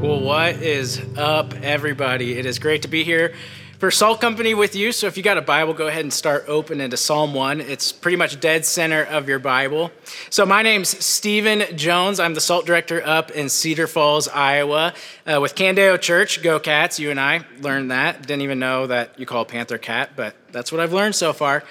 Well, what is up, everybody? It is great to be here for Salt Company with you. So, if you got a Bible, go ahead and start open into Psalm 1. It's pretty much dead center of your Bible. So, my name's Stephen Jones. I'm the Salt Director up in Cedar Falls, Iowa, uh, with Candeo Church. Go Cats, you and I learned that. Didn't even know that you call Panther cat, but that's what I've learned so far.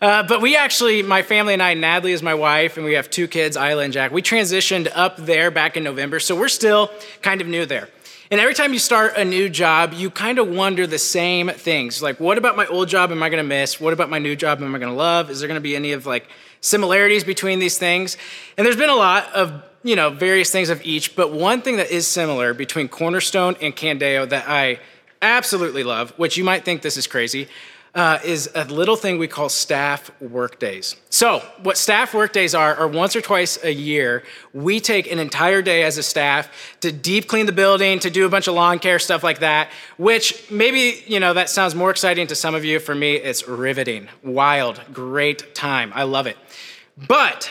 Uh, but we actually, my family and I, Natalie is my wife, and we have two kids, Isla and Jack. We transitioned up there back in November, so we're still kind of new there. And every time you start a new job, you kind of wonder the same things. Like, what about my old job am I going to miss? What about my new job am I going to love? Is there going to be any of like similarities between these things? And there's been a lot of, you know, various things of each, but one thing that is similar between Cornerstone and Candeo that I absolutely love, which you might think this is crazy, uh, is a little thing we call staff workdays. So, what staff workdays are, are once or twice a year, we take an entire day as a staff to deep clean the building, to do a bunch of lawn care, stuff like that, which maybe, you know, that sounds more exciting to some of you. For me, it's riveting, wild, great time. I love it. But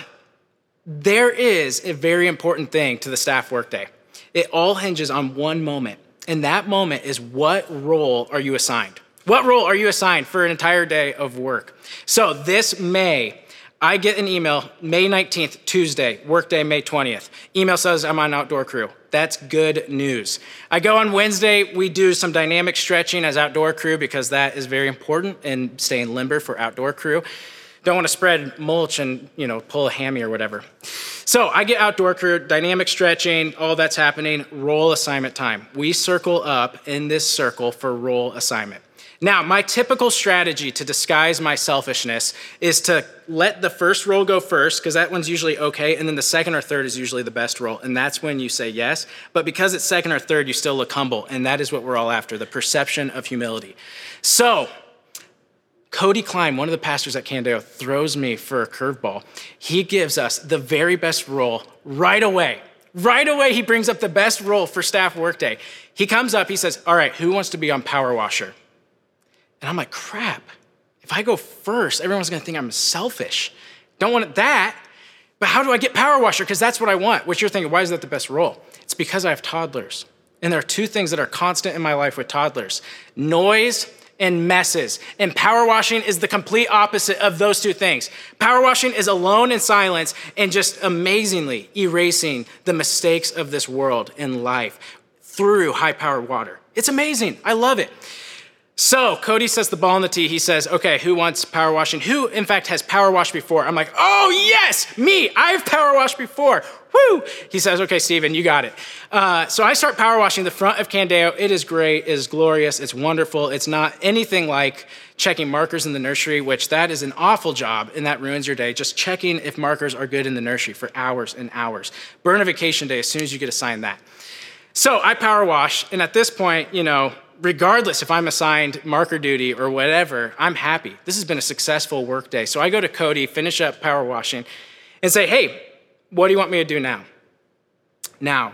there is a very important thing to the staff workday. It all hinges on one moment, and that moment is what role are you assigned? What role are you assigned for an entire day of work? So this May, I get an email, May 19th, Tuesday, workday, May 20th. Email says I'm on outdoor crew. That's good news. I go on Wednesday, we do some dynamic stretching as outdoor crew because that is very important in staying limber for outdoor crew. Don't want to spread mulch and, you know, pull a hammy or whatever. So I get outdoor crew, dynamic stretching, all that's happening, role assignment time. We circle up in this circle for role assignment. Now, my typical strategy to disguise my selfishness is to let the first role go first, because that one's usually okay, and then the second or third is usually the best role, and that's when you say yes. But because it's second or third, you still look humble, and that is what we're all after the perception of humility. So, Cody Klein, one of the pastors at Candeo, throws me for a curveball. He gives us the very best role right away. Right away, he brings up the best role for staff workday. He comes up, he says, All right, who wants to be on Power Washer? And I'm like, crap, if I go first, everyone's gonna think I'm selfish. Don't want that. But how do I get power washer? Because that's what I want. Which you're thinking, why is that the best role? It's because I have toddlers. And there are two things that are constant in my life with toddlers noise and messes. And power washing is the complete opposite of those two things. Power washing is alone in silence and just amazingly erasing the mistakes of this world and life through high powered water. It's amazing. I love it. So Cody says the ball on the tee. He says, okay, who wants power washing? Who, in fact, has power washed before? I'm like, oh, yes, me. I've power washed before. Woo! He says, okay, Stephen, you got it. Uh, so I start power washing the front of Candeo. It is great. It is glorious. It's wonderful. It's not anything like checking markers in the nursery, which that is an awful job and that ruins your day. Just checking if markers are good in the nursery for hours and hours. Burn a vacation day as soon as you get assigned that. So I power wash, and at this point, you know, regardless if I'm assigned marker duty or whatever, I'm happy. This has been a successful work day. So I go to Cody, finish up power washing, and say, hey, what do you want me to do now? Now,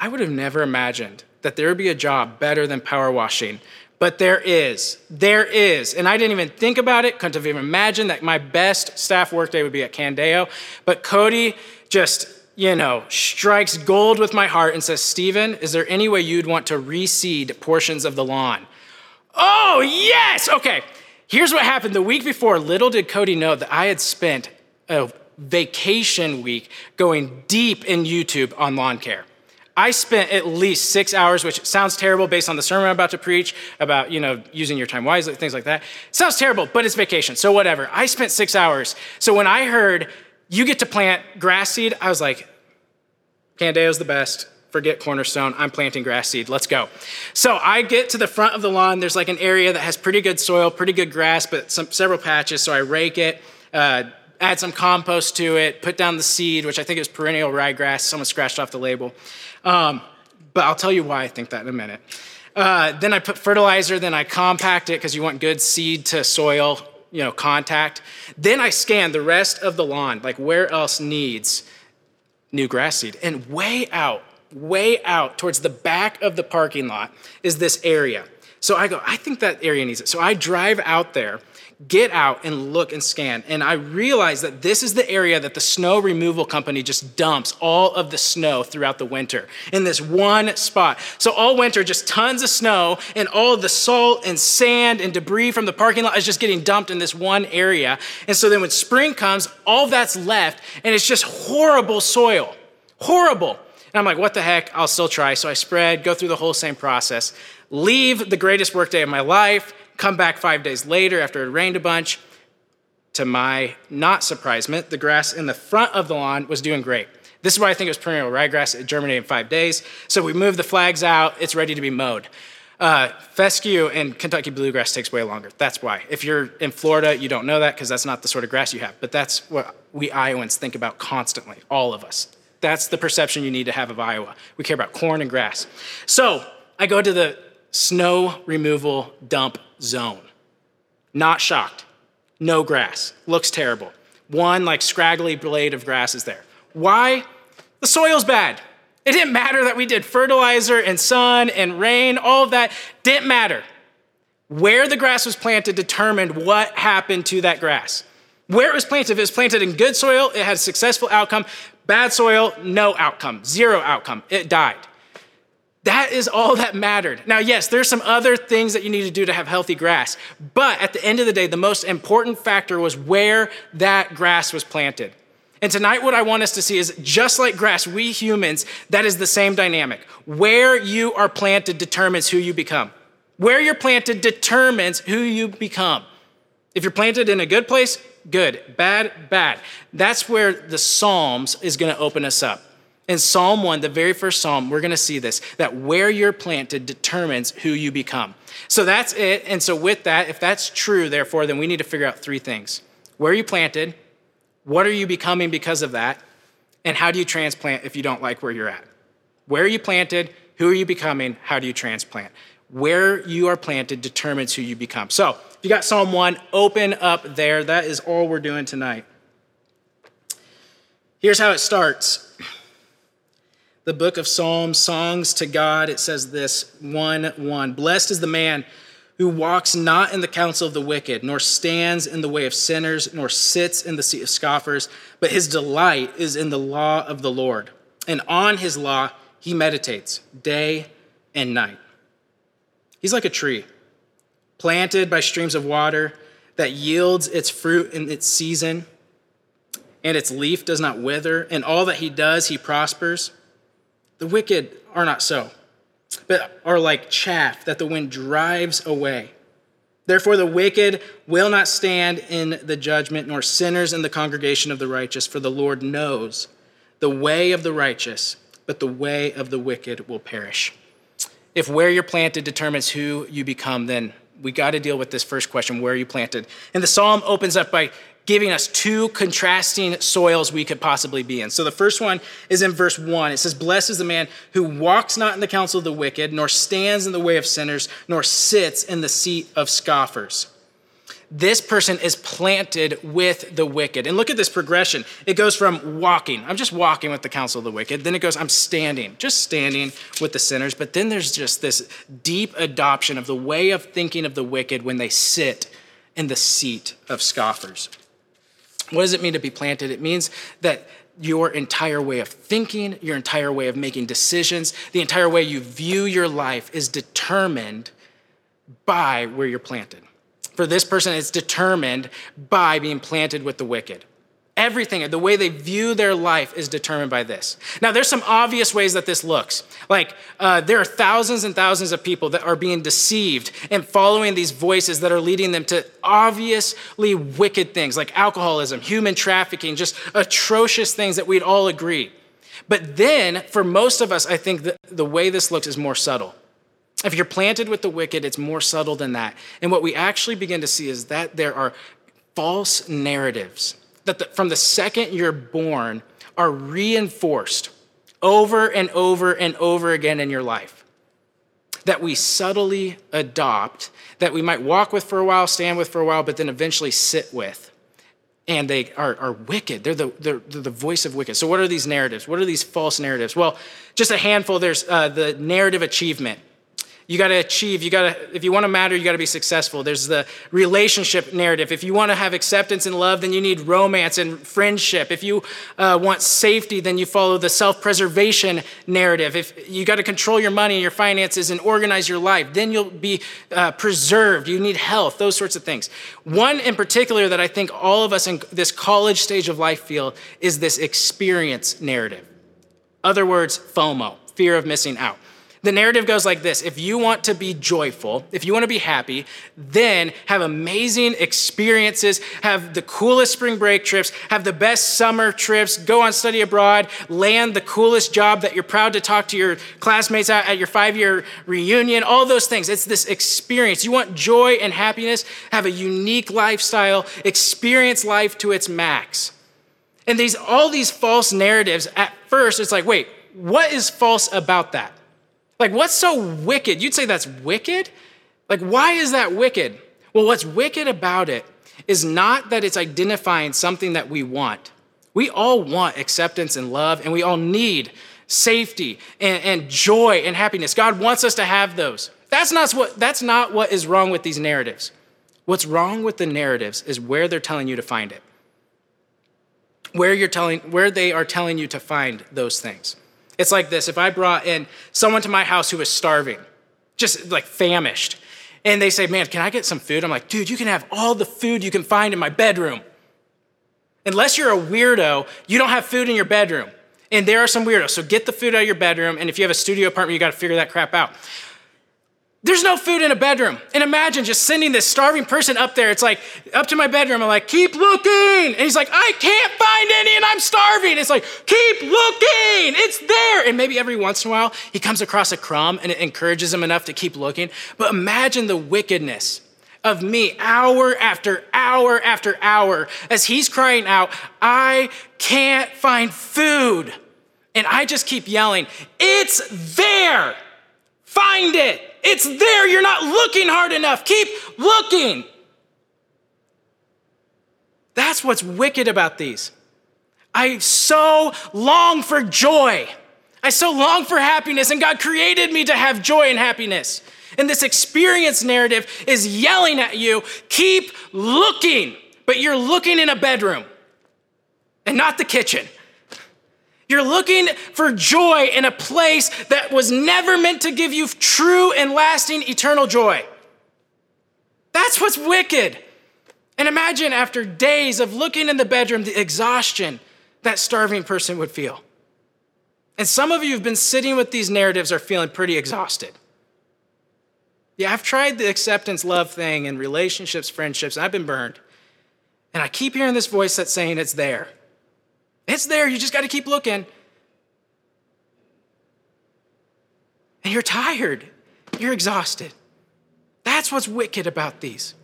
I would have never imagined that there would be a job better than power washing, but there is. There is. And I didn't even think about it, couldn't have even imagined that my best staff workday would be at Candeo. But Cody just you know, strikes gold with my heart and says, Stephen, is there any way you'd want to reseed portions of the lawn? Oh, yes! Okay, here's what happened. The week before, little did Cody know that I had spent a vacation week going deep in YouTube on lawn care. I spent at least six hours, which sounds terrible based on the sermon I'm about to preach about, you know, using your time wisely, things like that. Sounds terrible, but it's vacation, so whatever. I spent six hours. So when I heard you get to plant grass seed. I was like, Candeo's the best. Forget cornerstone. I'm planting grass seed. Let's go. So I get to the front of the lawn. There's like an area that has pretty good soil, pretty good grass, but some several patches. So I rake it, uh, add some compost to it, put down the seed, which I think is perennial ryegrass. Someone scratched off the label. Um, but I'll tell you why I think that in a minute. Uh, then I put fertilizer, then I compact it because you want good seed to soil you know, contact. Then I scan the rest of the lawn, like where else needs new grass seed. And way out, way out towards the back of the parking lot is this area. So I go, I think that area needs it. So I drive out there get out and look and scan. And I realized that this is the area that the snow removal company just dumps all of the snow throughout the winter in this one spot. So all winter, just tons of snow and all the salt and sand and debris from the parking lot is just getting dumped in this one area. And so then when spring comes, all that's left and it's just horrible soil. Horrible. And I'm like, what the heck? I'll still try. So I spread, go through the whole same process, leave the greatest workday of my life, Come back five days later after it rained a bunch. To my not surprisement, the grass in the front of the lawn was doing great. This is why I think it was perennial ryegrass. It germinated in five days. So we moved the flags out. It's ready to be mowed. Uh, fescue and Kentucky bluegrass takes way longer. That's why. If you're in Florida, you don't know that because that's not the sort of grass you have. But that's what we Iowans think about constantly, all of us. That's the perception you need to have of Iowa. We care about corn and grass. So I go to the snow removal dump zone. Not shocked. No grass. Looks terrible. One like scraggly blade of grass is there. Why? The soil's bad. It didn't matter that we did fertilizer and sun and rain, all of that didn't matter. Where the grass was planted determined what happened to that grass. Where it was planted, if it was planted in good soil, it had a successful outcome. Bad soil, no outcome, zero outcome. It died. That is all that mattered. Now, yes, there's some other things that you need to do to have healthy grass, but at the end of the day, the most important factor was where that grass was planted. And tonight, what I want us to see is just like grass, we humans, that is the same dynamic. Where you are planted determines who you become. Where you're planted determines who you become. If you're planted in a good place, good. Bad, bad. That's where the Psalms is going to open us up. In Psalm 1, the very first psalm, we're going to see this that where you're planted determines who you become. So that's it. And so, with that, if that's true, therefore, then we need to figure out three things where are you planted? What are you becoming because of that? And how do you transplant if you don't like where you're at? Where are you planted? Who are you becoming? How do you transplant? Where you are planted determines who you become. So, if you got Psalm 1, open up there. That is all we're doing tonight. Here's how it starts the book of Psalms, Songs to God, it says this 1 1. Blessed is the man who walks not in the counsel of the wicked, nor stands in the way of sinners, nor sits in the seat of scoffers, but his delight is in the law of the Lord. And on his law he meditates day and night. He's like a tree planted by streams of water that yields its fruit in its season, and its leaf does not wither, and all that he does, he prospers. The wicked are not so, but are like chaff that the wind drives away. Therefore, the wicked will not stand in the judgment, nor sinners in the congregation of the righteous, for the Lord knows the way of the righteous, but the way of the wicked will perish. If where you're planted determines who you become, then we got to deal with this first question where are you planted? And the psalm opens up by giving us two contrasting soils we could possibly be in. So the first one is in verse 1. It says, Blessed is the man who walks not in the counsel of the wicked, nor stands in the way of sinners, nor sits in the seat of scoffers. This person is planted with the wicked. And look at this progression. It goes from walking, I'm just walking with the counsel of the wicked. Then it goes, I'm standing, just standing with the sinners. But then there's just this deep adoption of the way of thinking of the wicked when they sit in the seat of scoffers. What does it mean to be planted? It means that your entire way of thinking, your entire way of making decisions, the entire way you view your life is determined by where you're planted. For this person, it's determined by being planted with the wicked. Everything, the way they view their life is determined by this. Now, there's some obvious ways that this looks. Like, uh, there are thousands and thousands of people that are being deceived and following these voices that are leading them to obviously wicked things like alcoholism, human trafficking, just atrocious things that we'd all agree. But then, for most of us, I think the, the way this looks is more subtle. If you're planted with the wicked, it's more subtle than that. And what we actually begin to see is that there are false narratives that the, from the second you're born are reinforced over and over and over again in your life. That we subtly adopt, that we might walk with for a while, stand with for a while, but then eventually sit with. And they are, are wicked. They're the, they're, they're the voice of wicked. So, what are these narratives? What are these false narratives? Well, just a handful. There's uh, the narrative achievement. You got to achieve. You got to, if you want to matter, you got to be successful. There's the relationship narrative. If you want to have acceptance and love, then you need romance and friendship. If you uh, want safety, then you follow the self preservation narrative. If you got to control your money and your finances and organize your life, then you'll be uh, preserved. You need health, those sorts of things. One in particular that I think all of us in this college stage of life feel is this experience narrative. Other words, FOMO, fear of missing out. The narrative goes like this If you want to be joyful, if you want to be happy, then have amazing experiences, have the coolest spring break trips, have the best summer trips, go on study abroad, land the coolest job that you're proud to talk to your classmates at, at your five year reunion, all those things. It's this experience. You want joy and happiness, have a unique lifestyle, experience life to its max. And these all these false narratives, at first, it's like, wait, what is false about that? Like, what's so wicked? You'd say that's wicked? Like, why is that wicked? Well, what's wicked about it is not that it's identifying something that we want. We all want acceptance and love, and we all need safety and, and joy and happiness. God wants us to have those. That's not, what, that's not what is wrong with these narratives. What's wrong with the narratives is where they're telling you to find it. Where, you're telling, where they are telling you to find those things. It's like this if I brought in someone to my house who was starving, just like famished, and they say, Man, can I get some food? I'm like, Dude, you can have all the food you can find in my bedroom. Unless you're a weirdo, you don't have food in your bedroom. And there are some weirdos. So get the food out of your bedroom. And if you have a studio apartment, you got to figure that crap out. There's no food in a bedroom. And imagine just sending this starving person up there. It's like, up to my bedroom. I'm like, keep looking. And he's like, I can't find any and I'm starving. It's like, keep looking. It's there. And maybe every once in a while, he comes across a crumb and it encourages him enough to keep looking. But imagine the wickedness of me hour after hour after hour as he's crying out, I can't find food. And I just keep yelling, It's there. Find it. It's there. You're not looking hard enough. Keep looking. That's what's wicked about these. I so long for joy. I so long for happiness, and God created me to have joy and happiness. And this experience narrative is yelling at you keep looking, but you're looking in a bedroom and not the kitchen. You're looking for joy in a place that was never meant to give you true and lasting eternal joy. That's what's wicked. And imagine after days of looking in the bedroom, the exhaustion that starving person would feel. And some of you have been sitting with these narratives are feeling pretty exhausted. Yeah, I've tried the acceptance love thing in relationships, friendships, I've been burned. And I keep hearing this voice that's saying it's there. It's there, you just got to keep looking. And you're tired, you're exhausted. That's what's wicked about these.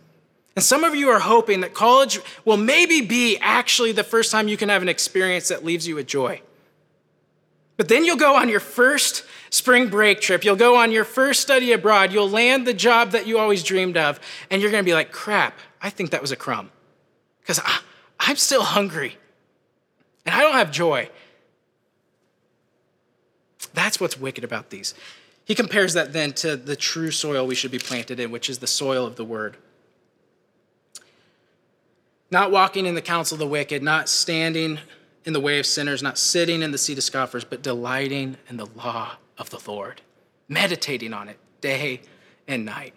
And some of you are hoping that college will maybe be actually the first time you can have an experience that leaves you with joy. But then you'll go on your first spring break trip, you'll go on your first study abroad, you'll land the job that you always dreamed of, and you're gonna be like, crap, I think that was a crumb. Because I'm still hungry. And I don't have joy. That's what's wicked about these. He compares that then to the true soil we should be planted in, which is the soil of the word. Not walking in the counsel of the wicked, not standing in the way of sinners, not sitting in the seat of scoffers, but delighting in the law of the Lord, meditating on it day and night.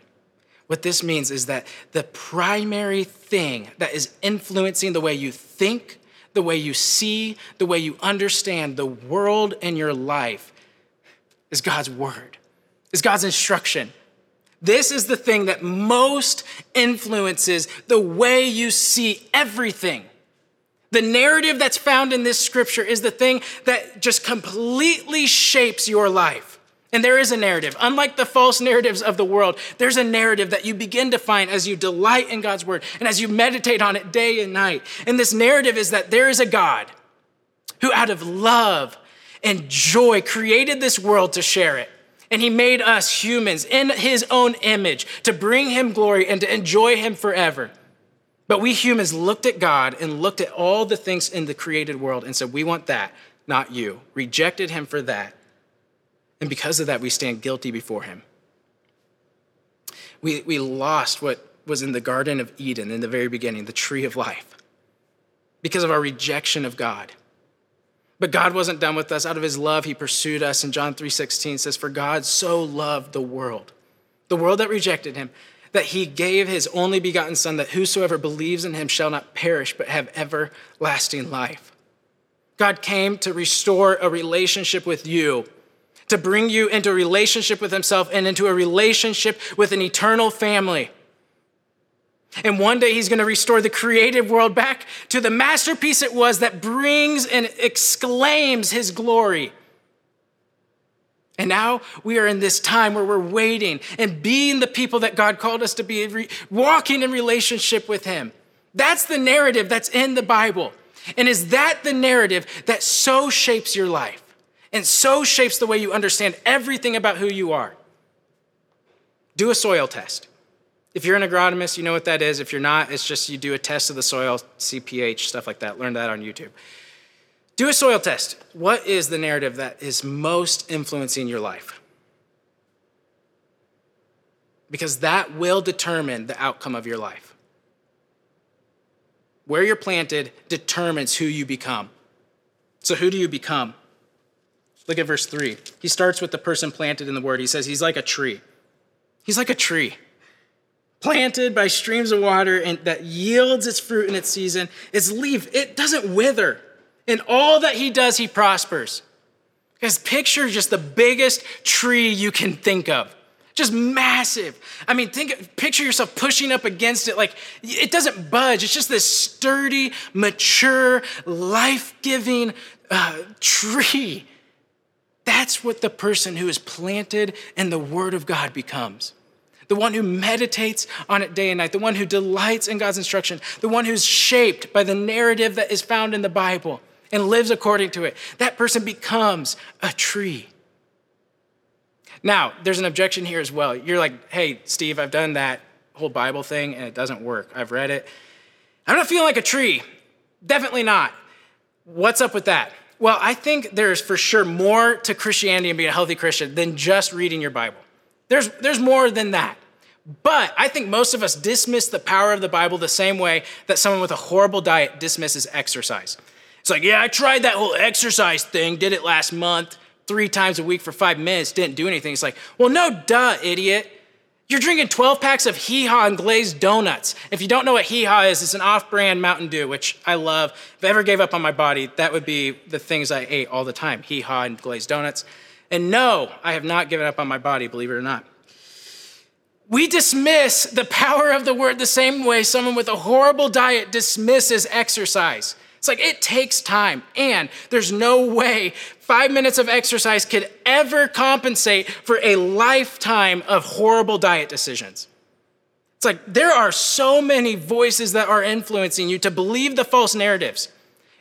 What this means is that the primary thing that is influencing the way you think, the way you see, the way you understand the world and your life is God's word, is God's instruction. This is the thing that most influences the way you see everything. The narrative that's found in this scripture is the thing that just completely shapes your life. And there is a narrative. Unlike the false narratives of the world, there's a narrative that you begin to find as you delight in God's word and as you meditate on it day and night. And this narrative is that there is a God who, out of love and joy, created this world to share it. And he made us humans in his own image to bring him glory and to enjoy him forever. But we humans looked at God and looked at all the things in the created world and said, We want that, not you. Rejected him for that and because of that, we stand guilty before him. We, we lost what was in the Garden of Eden in the very beginning, the tree of life, because of our rejection of God. But God wasn't done with us. Out of his love, he pursued us. And John 3:16 says, For God so loved the world, the world that rejected him, that he gave his only begotten Son, that whosoever believes in him shall not perish, but have everlasting life. God came to restore a relationship with you, to bring you into a relationship with himself and into a relationship with an eternal family. And one day he's going to restore the creative world back to the masterpiece it was that brings and exclaims his glory. And now we are in this time where we're waiting and being the people that God called us to be, walking in relationship with him. That's the narrative that's in the Bible. And is that the narrative that so shapes your life and so shapes the way you understand everything about who you are? Do a soil test. If you're an agronomist, you know what that is. If you're not, it's just you do a test of the soil, CPH, stuff like that. Learn that on YouTube. Do a soil test. What is the narrative that is most influencing your life? Because that will determine the outcome of your life. Where you're planted determines who you become. So, who do you become? Look at verse 3. He starts with the person planted in the word. He says, He's like a tree. He's like a tree planted by streams of water and that yields its fruit in its season. Its leaf, it doesn't wither. In all that he does, he prospers. Because picture just the biggest tree you can think of. Just massive. I mean, think, picture yourself pushing up against it. Like it doesn't budge. It's just this sturdy, mature, life giving uh, tree. That's what the person who is planted in the Word of God becomes the one who meditates on it day and night, the one who delights in God's instruction, the one who's shaped by the narrative that is found in the Bible and lives according to it, that person becomes a tree. Now, there's an objection here as well. You're like, hey, Steve, I've done that whole Bible thing and it doesn't work. I've read it. I'm not feeling like a tree. Definitely not. What's up with that? Well, I think there's for sure more to Christianity and being a healthy Christian than just reading your Bible. There's, there's more than that. But I think most of us dismiss the power of the Bible the same way that someone with a horrible diet dismisses exercise. It's like, yeah, I tried that whole exercise thing, did it last month, three times a week for five minutes, didn't do anything. It's like, well, no, duh, idiot. You're drinking 12 packs of Hee Haw and glazed donuts. If you don't know what Hee Haw is, it's an off brand Mountain Dew, which I love. If I ever gave up on my body, that would be the things I ate all the time Hee Haw and glazed donuts. And no, I have not given up on my body, believe it or not. We dismiss the power of the word the same way someone with a horrible diet dismisses exercise. It's like it takes time, and there's no way five minutes of exercise could ever compensate for a lifetime of horrible diet decisions. It's like there are so many voices that are influencing you to believe the false narratives.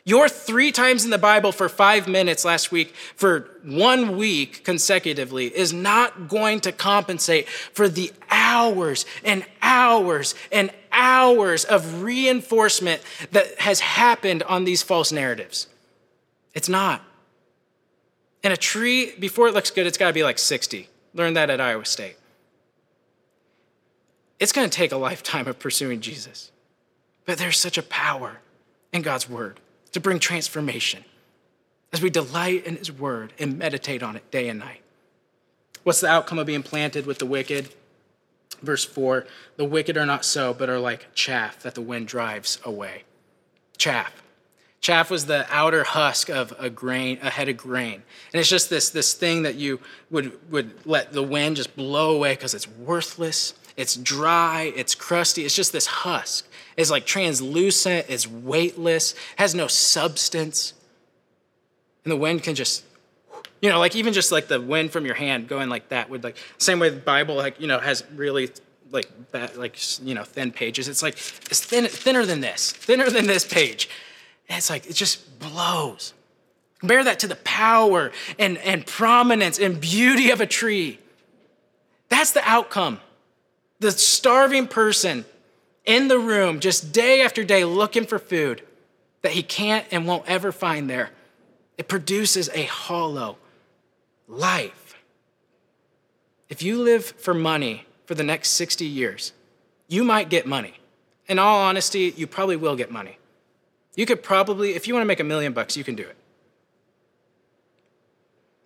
Your three times in the Bible for five minutes last week for one week consecutively is not going to compensate for the hours and hours and hours of reinforcement that has happened on these false narratives. It's not. And a tree, before it looks good, it's got to be like 60. Learned that at Iowa State. It's going to take a lifetime of pursuing Jesus. But there's such a power in God's word to bring transformation as we delight in His word and meditate on it day and night. What's the outcome of being planted with the wicked? Verse 4 The wicked are not so, but are like chaff that the wind drives away. Chaff. Chaff was the outer husk of a grain, a head of grain. And it's just this, this thing that you would, would let the wind just blow away because it's worthless, it's dry, it's crusty. It's just this husk It's like translucent, it's weightless, has no substance. And the wind can just, you know, like even just like the wind from your hand going like that would like, same way the Bible, like, you know, has really like that, like, you know, thin pages. It's like, it's thin, thinner than this, thinner than this page. And it's like, it just blows. Compare that to the power and, and prominence and beauty of a tree. That's the outcome. The starving person in the room just day after day looking for food that he can't and won't ever find there. It produces a hollow life. If you live for money for the next 60 years, you might get money. In all honesty, you probably will get money. You could probably, if you want to make a million bucks, you can do it.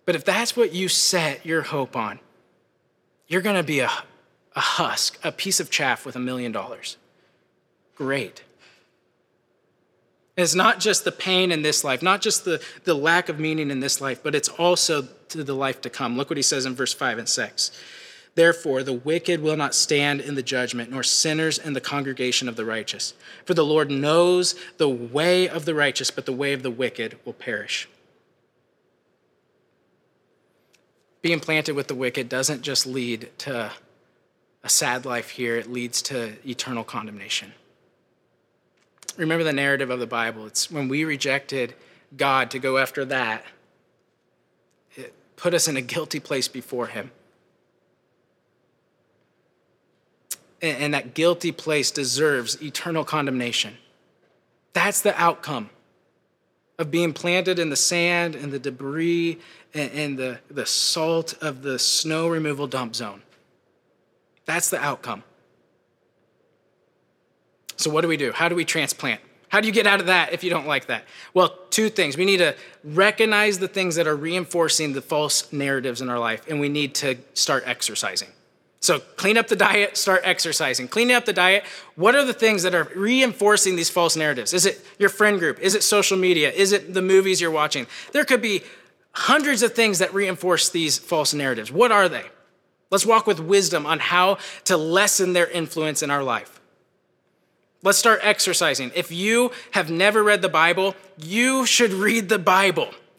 But if that's what you set your hope on, you're going to be a, a husk, a piece of chaff with a million dollars. Great. It's not just the pain in this life, not just the, the lack of meaning in this life, but it's also to the life to come. Look what he says in verse 5 and 6. Therefore, the wicked will not stand in the judgment, nor sinners in the congregation of the righteous. For the Lord knows the way of the righteous, but the way of the wicked will perish. Being planted with the wicked doesn't just lead to a sad life here, it leads to eternal condemnation. Remember the narrative of the Bible. It's when we rejected God to go after that, it put us in a guilty place before Him. And that guilty place deserves eternal condemnation. That's the outcome of being planted in the sand and the debris and the, the salt of the snow removal dump zone. That's the outcome. So, what do we do? How do we transplant? How do you get out of that if you don't like that? Well, two things. We need to recognize the things that are reinforcing the false narratives in our life, and we need to start exercising. So, clean up the diet, start exercising. Cleaning up the diet, what are the things that are reinforcing these false narratives? Is it your friend group? Is it social media? Is it the movies you're watching? There could be hundreds of things that reinforce these false narratives. What are they? Let's walk with wisdom on how to lessen their influence in our life. Let's start exercising. If you have never read the Bible, you should read the Bible.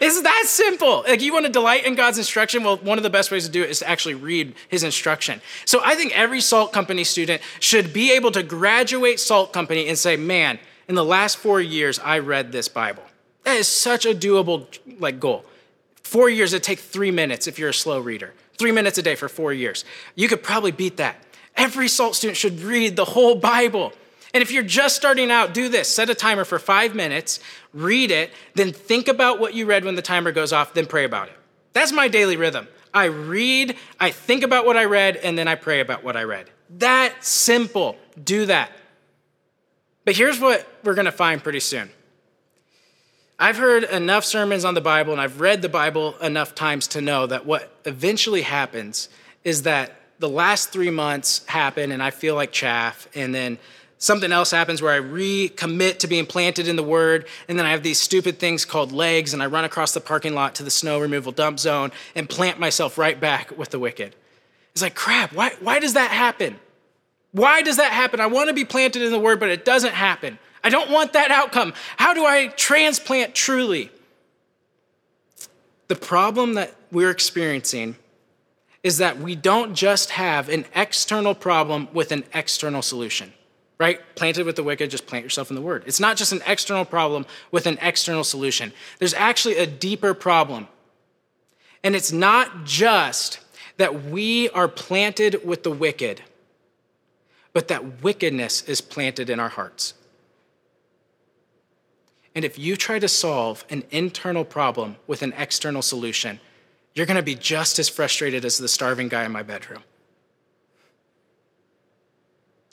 it's that simple. Like you want to delight in God's instruction, well, one of the best ways to do it is to actually read his instruction. So I think every salt company student should be able to graduate salt company and say, "Man, in the last 4 years I read this Bible." That is such a doable like goal. 4 years it take 3 minutes if you're a slow reader. 3 minutes a day for 4 years. You could probably beat that. Every SALT student should read the whole Bible. And if you're just starting out, do this set a timer for five minutes, read it, then think about what you read when the timer goes off, then pray about it. That's my daily rhythm. I read, I think about what I read, and then I pray about what I read. That simple. Do that. But here's what we're going to find pretty soon. I've heard enough sermons on the Bible and I've read the Bible enough times to know that what eventually happens is that the last three months happen and I feel like chaff, and then something else happens where I recommit to being planted in the word, and then I have these stupid things called legs, and I run across the parking lot to the snow removal dump zone and plant myself right back with the wicked. It's like, crap, why, why does that happen? Why does that happen? I want to be planted in the word, but it doesn't happen. I don't want that outcome. How do I transplant truly? The problem that we're experiencing is that we don't just have an external problem with an external solution, right? Planted with the wicked, just plant yourself in the word. It's not just an external problem with an external solution. There's actually a deeper problem. And it's not just that we are planted with the wicked, but that wickedness is planted in our hearts. And if you try to solve an internal problem with an external solution, you're going to be just as frustrated as the starving guy in my bedroom.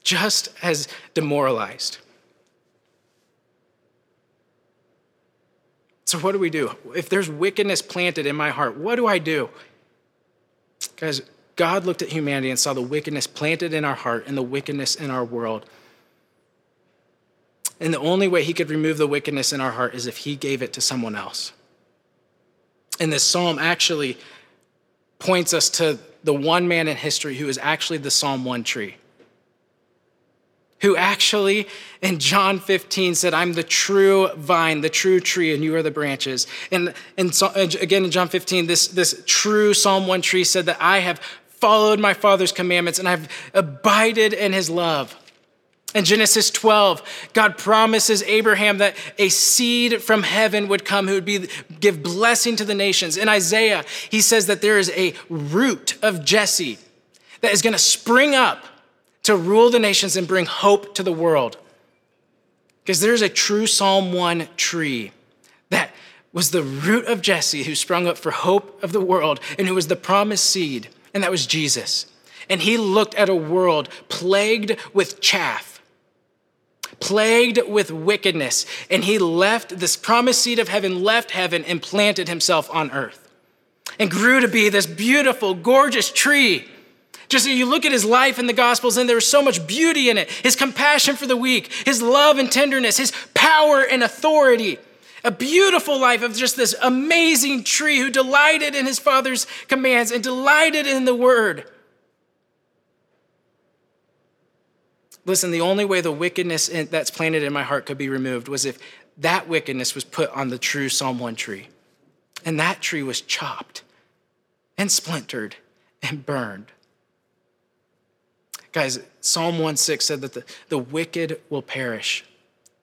Just as demoralized. So, what do we do? If there's wickedness planted in my heart, what do I do? Guys, God looked at humanity and saw the wickedness planted in our heart and the wickedness in our world. And the only way he could remove the wickedness in our heart is if he gave it to someone else. And this psalm actually points us to the one man in history who is actually the Psalm 1 tree. Who actually in John 15 said, I'm the true vine, the true tree, and you are the branches. And, and so, again in John 15, this, this true Psalm 1 tree said that I have followed my Father's commandments and I've abided in his love. In Genesis 12, God promises Abraham that a seed from heaven would come who would be, give blessing to the nations. In Isaiah, he says that there is a root of Jesse that is going to spring up to rule the nations and bring hope to the world. Because there's a true Psalm 1 tree that was the root of Jesse who sprung up for hope of the world and who was the promised seed, and that was Jesus. and he looked at a world plagued with chaff, plagued with wickedness, and he left this promised seed of heaven, left heaven, and planted himself on earth, and grew to be this beautiful, gorgeous tree. Just you look at his life in the Gospels, and there's so much beauty in it his compassion for the weak, his love and tenderness, his power and authority a beautiful life of just this amazing tree who delighted in his father's commands and delighted in the word. Listen, the only way the wickedness that's planted in my heart could be removed was if that wickedness was put on the true Psalm 1 tree. And that tree was chopped and splintered and burned. Guys, Psalm 1 6 said that the, the wicked will perish.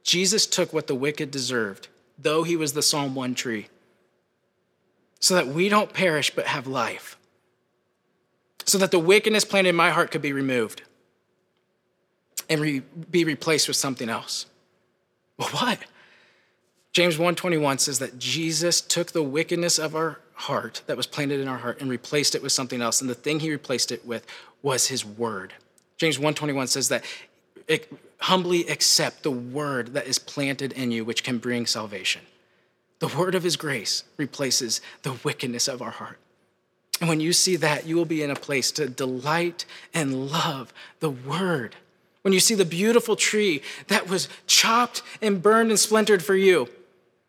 Jesus took what the wicked deserved though he was the Psalm 1 tree, so that we don't perish but have life, so that the wickedness planted in my heart could be removed and re- be replaced with something else. Well, what? James 1:21 says that Jesus took the wickedness of our heart that was planted in our heart and replaced it with something else and the thing he replaced it with was his word. James 1:21 says that humbly accept the word that is planted in you, which can bring salvation. The word of his grace replaces the wickedness of our heart. And when you see that, you will be in a place to delight and love the word. When you see the beautiful tree that was chopped and burned and splintered for you,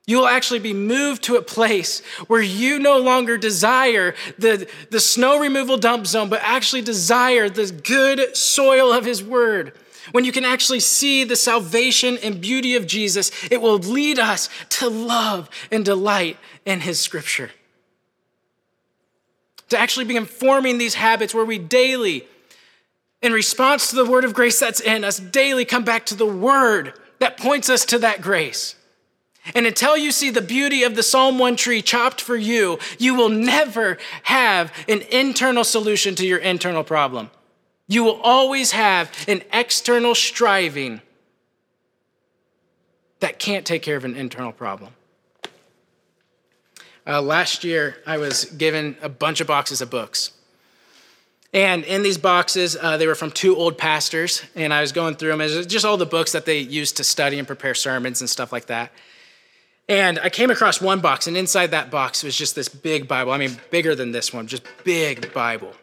you will actually be moved to a place where you no longer desire the, the snow removal dump zone, but actually desire the good soil of his word when you can actually see the salvation and beauty of Jesus, it will lead us to love and delight in his scripture. To actually begin forming these habits where we daily, in response to the word of grace that's in us, daily come back to the word that points us to that grace. And until you see the beauty of the Psalm 1 tree chopped for you, you will never have an internal solution to your internal problem. You will always have an external striving that can't take care of an internal problem. Uh, last year, I was given a bunch of boxes of books. And in these boxes, uh, they were from two old pastors, and I was going through them. It just all the books that they used to study and prepare sermons and stuff like that. And I came across one box, and inside that box was just this big Bible. I mean, bigger than this one, just big Bible.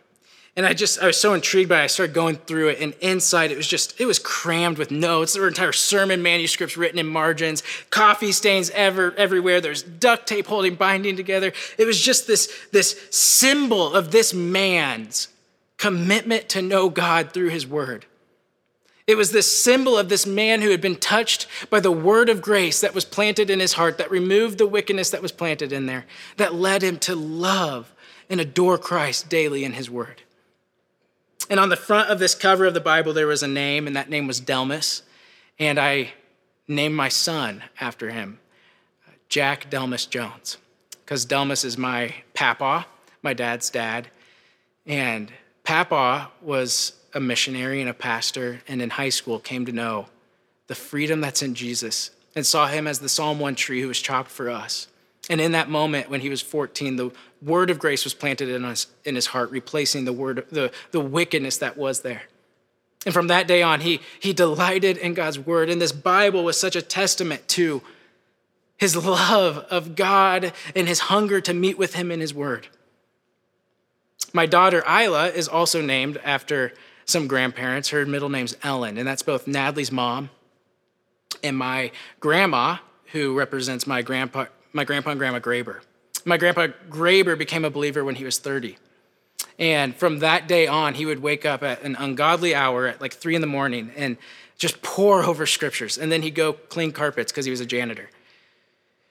And I just, I was so intrigued by it. I started going through it, and inside it was just, it was crammed with notes. There were entire sermon manuscripts written in margins, coffee stains ever, everywhere. There's duct tape holding, binding together. It was just this, this symbol of this man's commitment to know God through his word. It was this symbol of this man who had been touched by the word of grace that was planted in his heart, that removed the wickedness that was planted in there, that led him to love and adore Christ daily in his word. And on the front of this cover of the Bible, there was a name, and that name was Delmas. And I named my son after him, Jack Delmas Jones, because Delmas is my papa, my dad's dad. And papa was a missionary and a pastor, and in high school came to know the freedom that's in Jesus and saw him as the Psalm 1 tree who was chopped for us. And in that moment, when he was 14, the word of grace was planted in, us, in his heart, replacing the word, the, the wickedness that was there. And from that day on, he, he delighted in God's word. And this Bible was such a testament to his love of God and his hunger to meet with him in his word. My daughter Isla is also named after some grandparents. Her middle name's Ellen, and that's both Natalie's mom and my grandma, who represents my grandpa, my grandpa and grandma Graber. My grandpa Graber became a believer when he was 30. And from that day on, he would wake up at an ungodly hour at like three in the morning and just pour over scriptures. And then he'd go clean carpets because he was a janitor.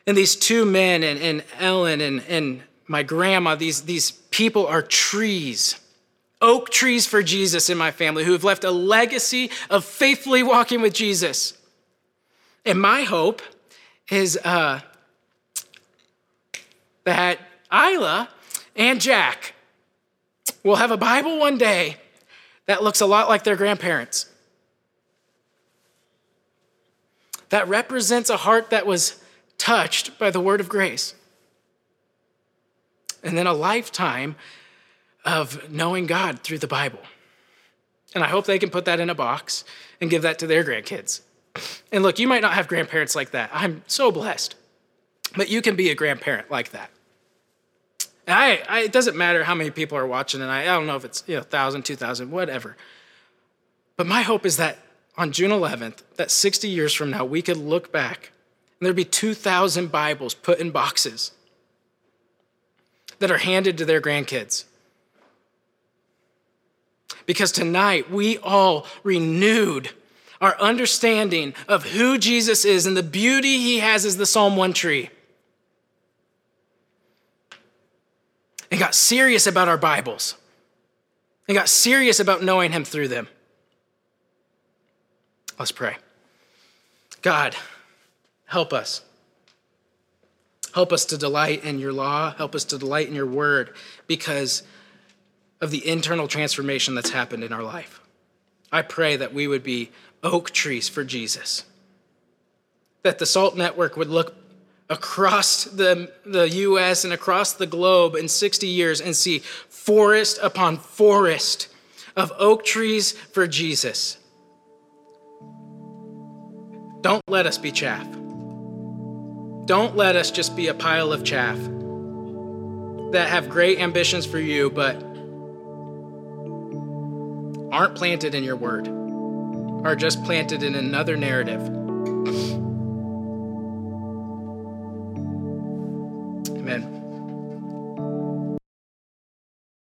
And these two men, and, and Ellen and, and my grandma, these, these people are trees, oak trees for Jesus in my family who have left a legacy of faithfully walking with Jesus. And my hope is uh, that Isla and Jack will have a Bible one day that looks a lot like their grandparents. That represents a heart that was touched by the word of grace. And then a lifetime of knowing God through the Bible. And I hope they can put that in a box and give that to their grandkids. And look, you might not have grandparents like that. I'm so blessed. But you can be a grandparent like that. I, I, it doesn't matter how many people are watching, and I, I don't know if it's you know, 1,000, 2,000, whatever. But my hope is that on June 11th, that 60 years from now, we could look back and there'd be 2,000 Bibles put in boxes that are handed to their grandkids. Because tonight we all renewed our understanding of who Jesus is and the beauty he has as the Psalm 1 tree. And got serious about our Bibles. And got serious about knowing him through them. Let's pray. God, help us. Help us to delight in your law. Help us to delight in your word because of the internal transformation that's happened in our life. I pray that we would be oak trees for Jesus, that the SALT network would look across the, the US and across the globe in 60 years and see forest upon forest of oak trees for Jesus. Don't let us be chaff. Don't let us just be a pile of chaff that have great ambitions for you, but aren't planted in your word, are just planted in another narrative. Amen.